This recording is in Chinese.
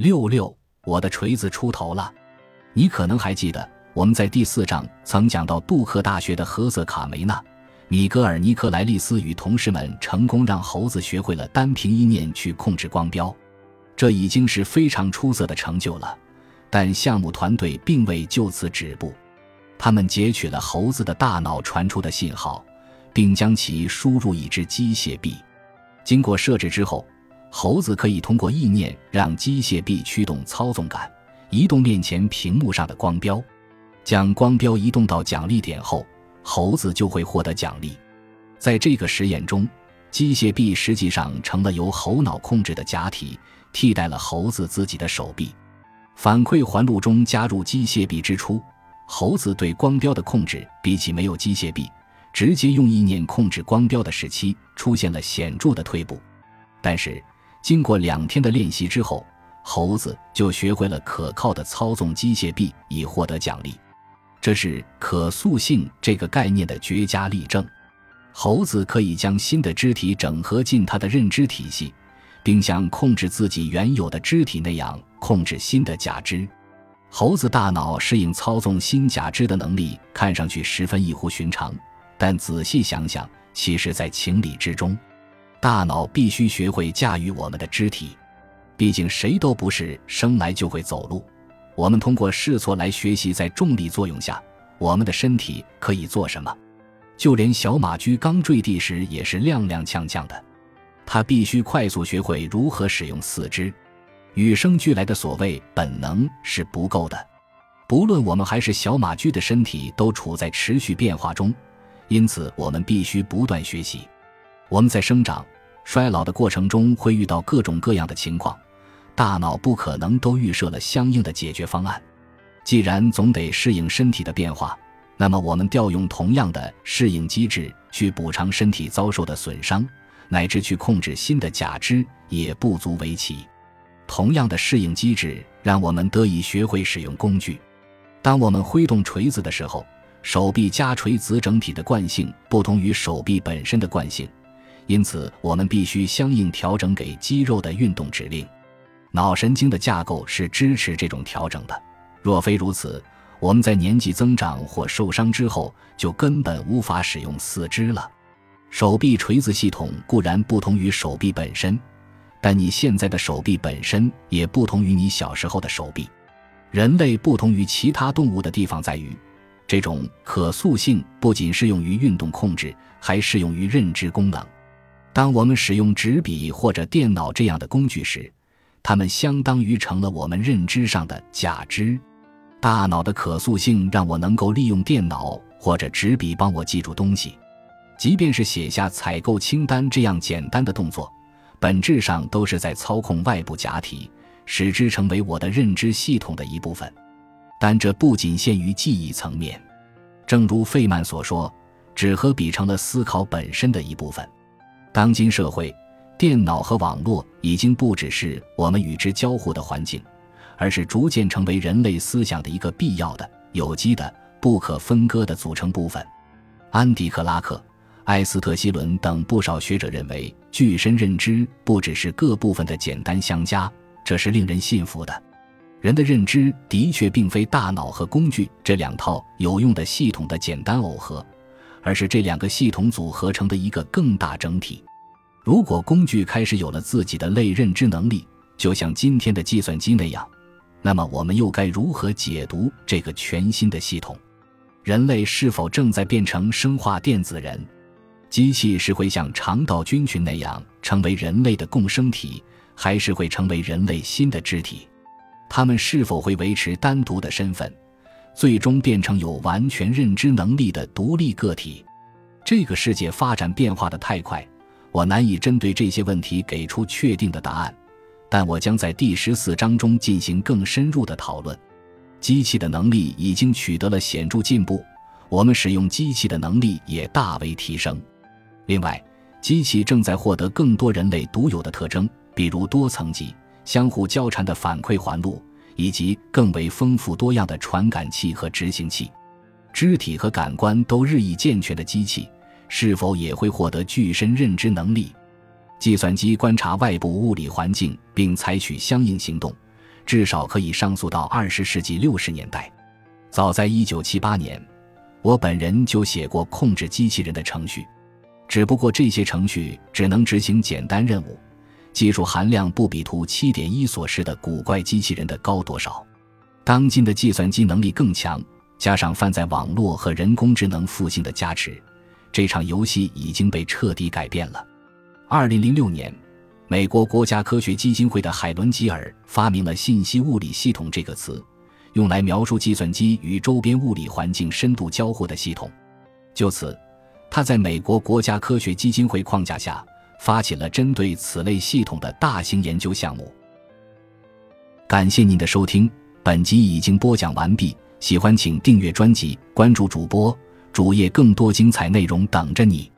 六六，我的锤子出头了。你可能还记得，我们在第四章曾讲到杜克大学的赫瑟卡梅纳·米格尔尼克莱利斯与同事们成功让猴子学会了单凭意念去控制光标，这已经是非常出色的成就了。但项目团队并未就此止步，他们截取了猴子的大脑传出的信号，并将其输入一只机械臂。经过设置之后，猴子可以通过意念让机械臂驱动操纵杆。移动面前屏幕上的光标，将光标移动到奖励点后，猴子就会获得奖励。在这个实验中，机械臂实际上成了由猴脑控制的假体，替代了猴子自己的手臂。反馈环路中加入机械臂之初，猴子对光标的控制比起没有机械臂，直接用意念控制光标的时期出现了显著的退步。但是，经过两天的练习之后，猴子就学会了可靠的操纵机械臂以获得奖励，这是可塑性这个概念的绝佳例证。猴子可以将新的肢体整合进它的认知体系，并像控制自己原有的肢体那样控制新的假肢。猴子大脑适应操纵新假肢的能力看上去十分异乎寻常，但仔细想想，其实在情理之中。大脑必须学会驾驭我们的肢体。毕竟谁都不是生来就会走路，我们通过试错来学习，在重力作用下，我们的身体可以做什么。就连小马驹刚坠地时也是踉踉跄跄的，它必须快速学会如何使用四肢。与生俱来的所谓本能是不够的，不论我们还是小马驹的身体都处在持续变化中，因此我们必须不断学习。我们在生长、衰老的过程中会遇到各种各样的情况。大脑不可能都预设了相应的解决方案，既然总得适应身体的变化，那么我们调用同样的适应机制去补偿身体遭受的损伤，乃至去控制新的假肢也不足为奇。同样的适应机制让我们得以学会使用工具。当我们挥动锤子的时候，手臂加锤子整体的惯性不同于手臂本身的惯性，因此我们必须相应调整给肌肉的运动指令。脑神经的架构是支持这种调整的，若非如此，我们在年纪增长或受伤之后就根本无法使用四肢了。手臂锤子系统固然不同于手臂本身，但你现在的手臂本身也不同于你小时候的手臂。人类不同于其他动物的地方在于，这种可塑性不仅适用于运动控制，还适用于认知功能。当我们使用纸笔或者电脑这样的工具时，它们相当于成了我们认知上的假肢。大脑的可塑性让我能够利用电脑或者纸笔帮我记住东西，即便是写下采购清单这样简单的动作，本质上都是在操控外部假体，使之成为我的认知系统的一部分。但这不仅限于记忆层面，正如费曼所说，纸和笔成了思考本身的一部分。当今社会。电脑和网络已经不只是我们与之交互的环境，而是逐渐成为人类思想的一个必要的、有机的、不可分割的组成部分。安迪·克拉克、埃斯特·希伦等不少学者认为，具身认知不只是各部分的简单相加，这是令人信服的。人的认知的确并非大脑和工具这两套有用的系统的简单耦合，而是这两个系统组合成的一个更大整体。如果工具开始有了自己的类认知能力，就像今天的计算机那样，那么我们又该如何解读这个全新的系统？人类是否正在变成生化电子人？机器是会像肠道菌群那样成为人类的共生体，还是会成为人类新的肢体？它们是否会维持单独的身份，最终变成有完全认知能力的独立个体？这个世界发展变化的太快。我难以针对这些问题给出确定的答案，但我将在第十四章中进行更深入的讨论。机器的能力已经取得了显著进步，我们使用机器的能力也大为提升。另外，机器正在获得更多人类独有的特征，比如多层级、相互交缠的反馈环路，以及更为丰富多样的传感器和执行器。肢体和感官都日益健全的机器。是否也会获得具身认知能力？计算机观察外部物理环境并采取相应行动，至少可以上溯到二十世纪六十年代。早在一九七八年，我本人就写过控制机器人的程序，只不过这些程序只能执行简单任务，技术含量不比图七点一所示的古怪机器人的高多少。当今的计算机能力更强，加上泛在网络和人工智能复兴的加持，这场游戏已经被彻底改变了。二零零六年。美国国家科学基金会的海伦·吉尔发明了“信息物理系统”这个词，用来描述计算机与周边物理环境深度交互的系统。就此，他在美国国家科学基金会框架下发起了针对此类系统的大型研究项目。感谢您的收听，本集已经播讲完毕。喜欢请订阅专辑，关注主播主页，更多精彩内容等着你。